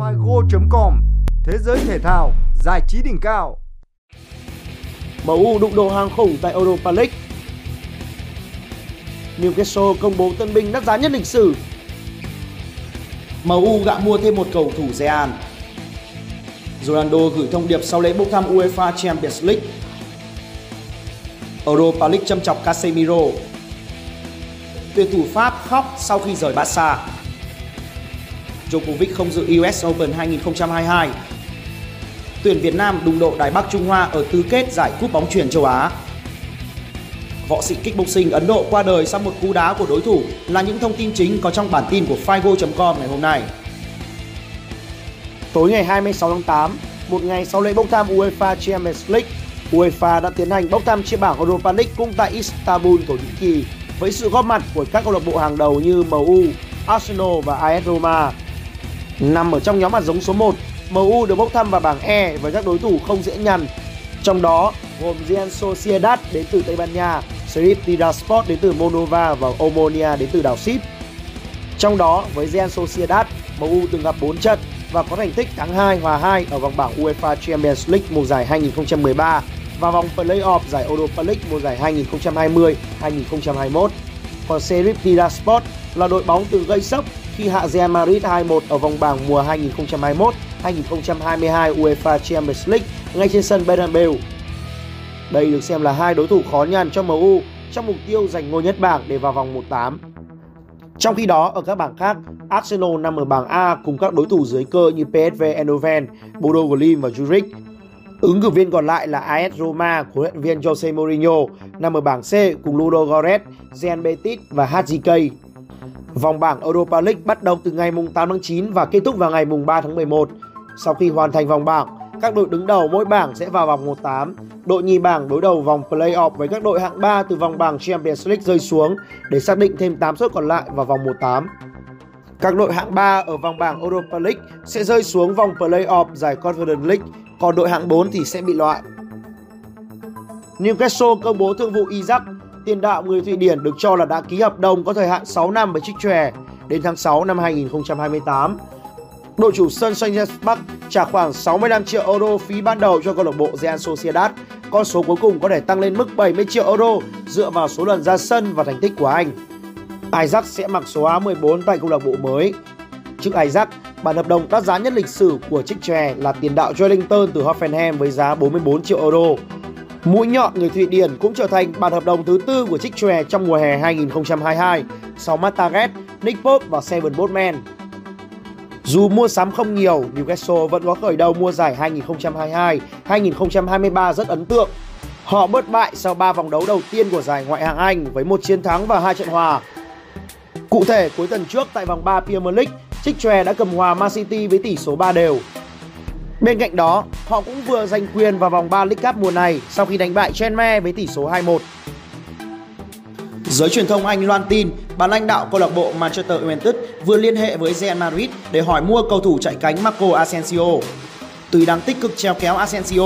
Figo.com Thế giới thể thao, giải trí đỉnh cao. MU đụng độ hàng khủng tại Europa League. Newcastle công bố tân binh đắt giá nhất lịch sử. MU gạ mua thêm một cầu thủ Real Ronaldo gửi thông điệp sau lễ bốc thăm UEFA Champions League. Europa League châm chọc Casemiro. Tuyển thủ Pháp khóc sau khi rời Barca. Djokovic không dự US Open 2022 Tuyển Việt Nam đụng độ Đài Bắc Trung Hoa ở tứ kết giải cúp bóng truyền châu Á Võ sĩ kickboxing Ấn Độ qua đời sau một cú đá của đối thủ là những thông tin chính có trong bản tin của Figo.com ngày hôm nay. Tối ngày 26 tháng 8, một ngày sau lễ bốc thăm UEFA Champions League, UEFA đã tiến hành bốc thăm chia bảng Europa League cũng tại Istanbul, Thổ Nhĩ Kỳ với sự góp mặt của các câu lạc bộ hàng đầu như MU, Arsenal và AS Roma. Nằm ở trong nhóm hạt giống số 1, MU được bốc thăm vào bảng E với các đối thủ không dễ nhằn. Trong đó gồm Real Sociedad đến từ Tây Ban Nha, Sheriff Tiraspol đến từ Moldova và Omonia đến từ đảo Sip. Trong đó với Real Sociedad, MU từng gặp 4 trận và có thành tích thắng 2 hòa 2 ở vòng bảng UEFA Champions League mùa giải 2013 và vòng play-off giải Europa League mùa giải 2020-2021. Còn Sheriff Tiraspol là đội bóng từng gây sốc khi hạ Real Madrid 2-1 ở vòng bảng mùa 2021-2022 UEFA Champions League ngay trên sân Bernabeu. Đây được xem là hai đối thủ khó nhằn cho MU trong mục tiêu giành ngôi nhất bảng để vào vòng 1/8. Trong khi đó, ở các bảng khác, Arsenal nằm ở bảng A cùng các đối thủ dưới cơ như PSV Eindhoven, Bodo Glimt và Zurich. Ứng cử viên còn lại là AS Roma của huấn luyện viên Jose Mourinho nằm ở bảng C cùng Ludo Goretz, Real Betis và HGK. Vòng bảng Europa League bắt đầu từ ngày 8 tháng 9 và kết thúc vào ngày 3 tháng 11. Sau khi hoàn thành vòng bảng, các đội đứng đầu mỗi bảng sẽ vào vòng 1/8. Đội nhì bảng đối đầu vòng play-off với các đội hạng 3 từ vòng bảng Champions League rơi xuống để xác định thêm 8 suất còn lại vào vòng 1/8. Các đội hạng 3 ở vòng bảng Europa League sẽ rơi xuống vòng play-off giải Conference League, còn đội hạng 4 thì sẽ bị loại. Newcastle công bố thương vụ Isaac, tiền đạo người Thụy Điển được cho là đã ký hợp đồng có thời hạn 6 năm với Trích Chòe đến tháng 6 năm 2028. Đội chủ sân Saint Park trả khoảng 65 triệu euro phí ban đầu cho câu lạc bộ Real Sociedad. Con số cuối cùng có thể tăng lên mức 70 triệu euro dựa vào số lần ra sân và thành tích của anh. Isaac sẽ mặc số áo 14 tại câu lạc bộ mới. Trước Isaac, bản hợp đồng đắt giá nhất lịch sử của chiếc chè là tiền đạo Joelinton từ Hoffenheim với giá 44 triệu euro. Mũi nhọn người Thụy Điển cũng trở thành bản hợp đồng thứ tư của Trích Chòe trong mùa hè 2022 sau Matt Target, Nick Pope và Seven Boatman. Dù mua sắm không nhiều, Newcastle vẫn có khởi đầu mùa giải 2022-2023 rất ấn tượng. Họ bất bại sau 3 vòng đấu đầu tiên của giải Ngoại hạng Anh với một chiến thắng và hai trận hòa. Cụ thể, cuối tuần trước tại vòng 3 Premier League, Trích Chòe đã cầm hòa Man City với tỷ số 3 đều. Bên cạnh đó, họ cũng vừa giành quyền vào vòng 3 League Cup mùa này sau khi đánh bại Chenme với tỷ số 2-1. Giới truyền thông Anh loan tin ban lãnh đạo câu lạc bộ Manchester United vừa liên hệ với Real Madrid để hỏi mua cầu thủ chạy cánh Marco Asensio. Tuy đang tích cực treo kéo Asensio,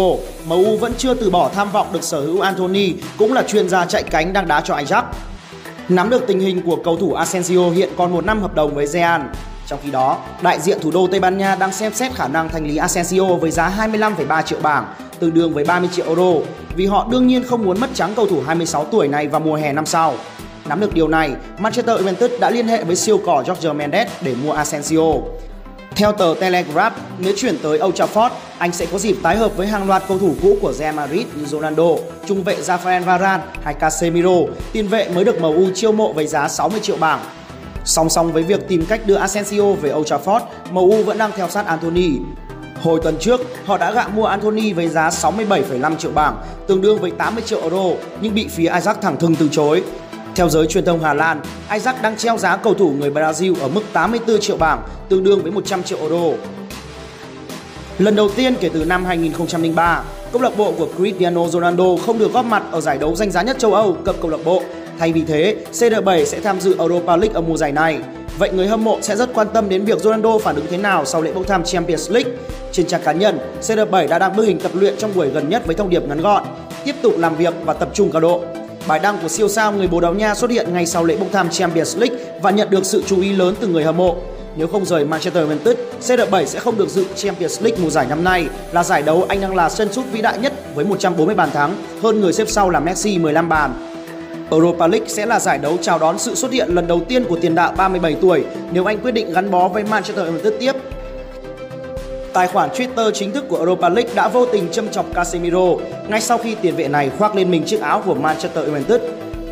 MU vẫn chưa từ bỏ tham vọng được sở hữu Anthony cũng là chuyên gia chạy cánh đang đá cho Ajax. Nắm được tình hình của cầu thủ Asensio hiện còn một năm hợp đồng với Real. Trong khi đó, đại diện thủ đô Tây Ban Nha đang xem xét khả năng thanh lý Asensio với giá 25,3 triệu bảng, tương đương với 30 triệu euro, vì họ đương nhiên không muốn mất trắng cầu thủ 26 tuổi này vào mùa hè năm sau. Nắm được điều này, Manchester United đã liên hệ với siêu cỏ Jorge Mendes để mua Asensio. Theo tờ Telegraph, nếu chuyển tới Old Trafford, anh sẽ có dịp tái hợp với hàng loạt cầu thủ cũ của Real Madrid như Ronaldo, trung vệ Rafael Varane hay Casemiro, tiền vệ mới được MU chiêu mộ với giá 60 triệu bảng. Song song với việc tìm cách đưa Asensio về Old Trafford, MU vẫn đang theo sát Anthony. Hồi tuần trước, họ đã gạ mua Anthony với giá 67,5 triệu bảng, tương đương với 80 triệu euro, nhưng bị phía Ajax thẳng thừng từ chối. Theo giới truyền thông Hà Lan, Ajax đang treo giá cầu thủ người Brazil ở mức 84 triệu bảng, tương đương với 100 triệu euro. Lần đầu tiên kể từ năm 2003, câu lạc bộ của Cristiano Ronaldo không được góp mặt ở giải đấu danh giá nhất châu Âu cập câu lạc bộ. Thay vì thế, CR7 sẽ tham dự Europa League ở mùa giải này. Vậy người hâm mộ sẽ rất quan tâm đến việc Ronaldo phản ứng thế nào sau lễ bốc thăm Champions League. Trên trang cá nhân, CR7 đã đăng bức hình tập luyện trong buổi gần nhất với thông điệp ngắn gọn: tiếp tục làm việc và tập trung cao độ. Bài đăng của siêu sao người Bồ Đào Nha xuất hiện ngay sau lễ bốc thăm Champions League và nhận được sự chú ý lớn từ người hâm mộ. Nếu không rời Manchester United, CR7 sẽ không được dự Champions League mùa giải năm nay là giải đấu anh đang là sân sút vĩ đại nhất với 140 bàn thắng, hơn người xếp sau là Messi 15 bàn. Europa League sẽ là giải đấu chào đón sự xuất hiện lần đầu tiên của tiền đạo 37 tuổi nếu anh quyết định gắn bó với Manchester United tiếp. Tài khoản Twitter chính thức của Europa League đã vô tình châm chọc Casemiro ngay sau khi tiền vệ này khoác lên mình chiếc áo của Manchester United.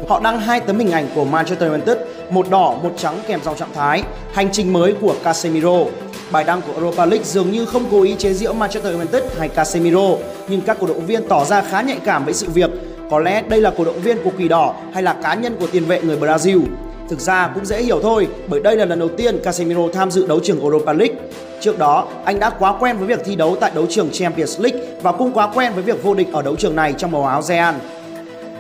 Họ đăng hai tấm hình ảnh của Manchester United, một đỏ, một trắng kèm dòng trạng thái hành trình mới của Casemiro. Bài đăng của Europa League dường như không cố ý chế giễu Manchester United hay Casemiro, nhưng các cổ động viên tỏ ra khá nhạy cảm với sự việc có lẽ đây là cổ động viên của Quỷ Đỏ hay là cá nhân của tiền vệ người Brazil. Thực ra cũng dễ hiểu thôi, bởi đây là lần đầu tiên Casemiro tham dự đấu trường Europa League. Trước đó, anh đã quá quen với việc thi đấu tại đấu trường Champions League và cũng quá quen với việc vô địch ở đấu trường này trong màu áo Real.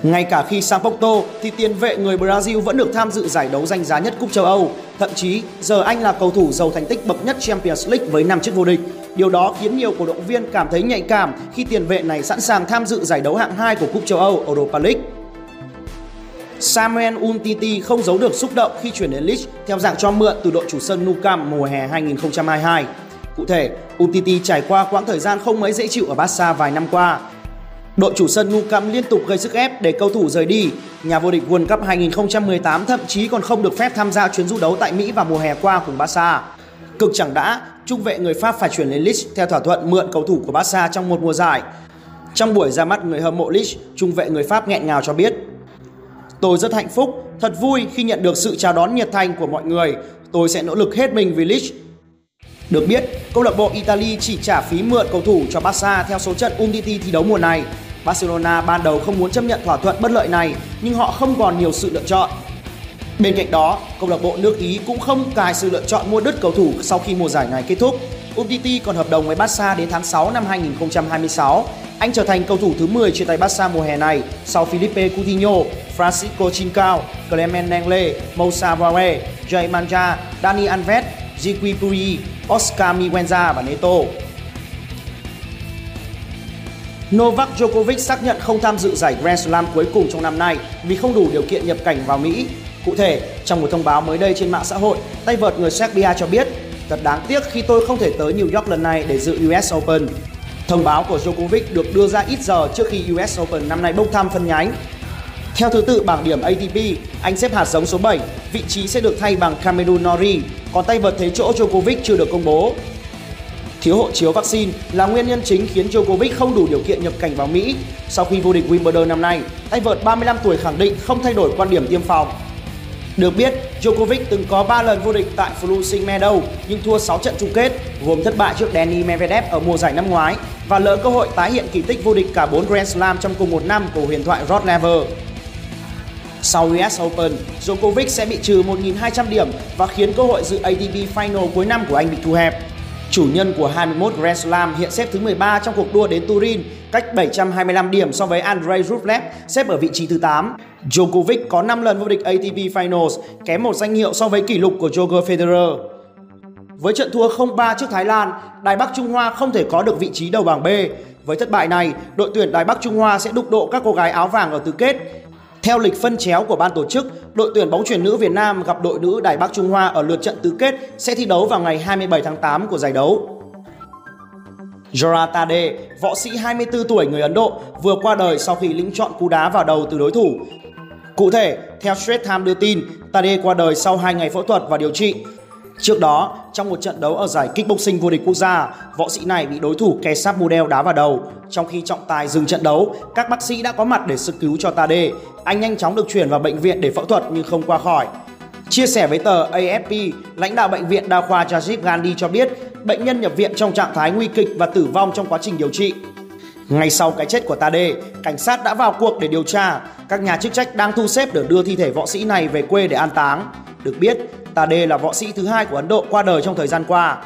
Ngay cả khi sang Porto thì tiền vệ người Brazil vẫn được tham dự giải đấu danh giá nhất cúp châu Âu. Thậm chí giờ anh là cầu thủ giàu thành tích bậc nhất Champions League với 5 chức vô địch. Điều đó khiến nhiều cổ động viên cảm thấy nhạy cảm khi tiền vệ này sẵn sàng tham dự giải đấu hạng 2 của cúp châu Âu Europa League. Samuel Umtiti không giấu được xúc động khi chuyển đến Leeds theo dạng cho mượn từ đội chủ sân Nou Camp mùa hè 2022. Cụ thể, Umtiti trải qua quãng thời gian không mấy dễ chịu ở Barca vài năm qua Đội chủ sân Nou Camp liên tục gây sức ép để cầu thủ rời đi. Nhà vô địch World Cup 2018 thậm chí còn không được phép tham gia chuyến du đấu tại Mỹ vào mùa hè qua cùng Barca. Cực chẳng đã, trung vệ người Pháp phải chuyển lên Leeds theo thỏa thuận mượn cầu thủ của Barca trong một mùa giải. Trong buổi ra mắt người hâm mộ Leeds, trung vệ người Pháp nghẹn ngào cho biết Tôi rất hạnh phúc, thật vui khi nhận được sự chào đón nhiệt thành của mọi người. Tôi sẽ nỗ lực hết mình vì Leeds được biết, câu lạc bộ Italy chỉ trả phí mượn cầu thủ cho Barca theo số trận Umtiti thi đấu mùa này. Barcelona ban đầu không muốn chấp nhận thỏa thuận bất lợi này, nhưng họ không còn nhiều sự lựa chọn. Bên cạnh đó, câu lạc bộ nước Ý cũng không cài sự lựa chọn mua đứt cầu thủ sau khi mùa giải này kết thúc. Umtiti còn hợp đồng với Barca đến tháng 6 năm 2026. Anh trở thành cầu thủ thứ 10 trên tay Barca mùa hè này sau Felipe Coutinho, Francisco Trincao, Clement Lenglet, Moussa Vare, Jay Manja, Dani Alves, Gigi Puri, Oscar Miguenza và Neto. Novak Djokovic xác nhận không tham dự giải Grand Slam cuối cùng trong năm nay vì không đủ điều kiện nhập cảnh vào Mỹ. Cụ thể, trong một thông báo mới đây trên mạng xã hội, tay vợt người Serbia cho biết Thật đáng tiếc khi tôi không thể tới New York lần này để dự US Open. Thông báo của Djokovic được đưa ra ít giờ trước khi US Open năm nay bốc thăm phân nhánh. Theo thứ tự bảng điểm ATP, anh xếp hạt giống số 7, vị trí sẽ được thay bằng Cameron Norrie, còn tay vợt thế chỗ Djokovic chưa được công bố. Thiếu hộ chiếu vaccine là nguyên nhân chính khiến Djokovic không đủ điều kiện nhập cảnh vào Mỹ. Sau khi vô địch Wimbledon năm nay, tay vợt 35 tuổi khẳng định không thay đổi quan điểm tiêm phòng. Được biết, Djokovic từng có 3 lần vô địch tại Flushing Meadow nhưng thua 6 trận chung kết, gồm thất bại trước Danny Medvedev ở mùa giải năm ngoái và lỡ cơ hội tái hiện kỳ tích vô địch cả 4 Grand Slam trong cùng một năm của huyền thoại Rod Laver. Sau US Open, Djokovic sẽ bị trừ 1.200 điểm và khiến cơ hội dự ATP Final cuối năm của anh bị thu hẹp. Chủ nhân của 21 Grand Slam hiện xếp thứ 13 trong cuộc đua đến Turin, cách 725 điểm so với Andrei Rublev xếp ở vị trí thứ 8. Djokovic có 5 lần vô địch ATP Finals, kém một danh hiệu so với kỷ lục của Roger Federer. Với trận thua 0-3 trước Thái Lan, Đài Bắc Trung Hoa không thể có được vị trí đầu bảng B. Với thất bại này, đội tuyển Đài Bắc Trung Hoa sẽ đụng độ các cô gái áo vàng ở tứ kết. Theo lịch phân chéo của ban tổ chức, đội tuyển bóng chuyền nữ Việt Nam gặp đội nữ Đài Bắc Trung Hoa ở lượt trận tứ kết sẽ thi đấu vào ngày 27 tháng 8 của giải đấu. Jora Tade, võ sĩ 24 tuổi người Ấn Độ, vừa qua đời sau khi lĩnh chọn cú đá vào đầu từ đối thủ. Cụ thể, theo Straight Time đưa tin, Tade qua đời sau 2 ngày phẫu thuật và điều trị. Trước đó, trong một trận đấu ở giải kickboxing vô địch quốc gia, võ sĩ này bị đối thủ Kesap Model đá vào đầu. Trong khi trọng tài dừng trận đấu, các bác sĩ đã có mặt để sơ cứu cho Tade. Anh nhanh chóng được chuyển vào bệnh viện để phẫu thuật nhưng không qua khỏi. Chia sẻ với tờ AFP, lãnh đạo bệnh viện đa khoa Rajiv Gandhi cho biết bệnh nhân nhập viện trong trạng thái nguy kịch và tử vong trong quá trình điều trị. Ngay sau cái chết của Tade, cảnh sát đã vào cuộc để điều tra. Các nhà chức trách đang thu xếp để đưa thi thể võ sĩ này về quê để an táng. Được biết, Tade là võ sĩ thứ hai của Ấn Độ qua đời trong thời gian qua.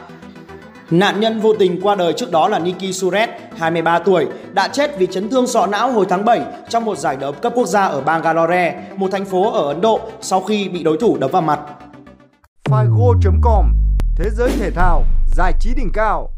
Nạn nhân vô tình qua đời trước đó là Niki Suresh, 23 tuổi, đã chết vì chấn thương sọ não hồi tháng 7 trong một giải đấu cấp quốc gia ở Bangalore, một thành phố ở Ấn Độ sau khi bị đối thủ đập vào mặt. Figo.com Thế giới thể thao, giải trí đỉnh cao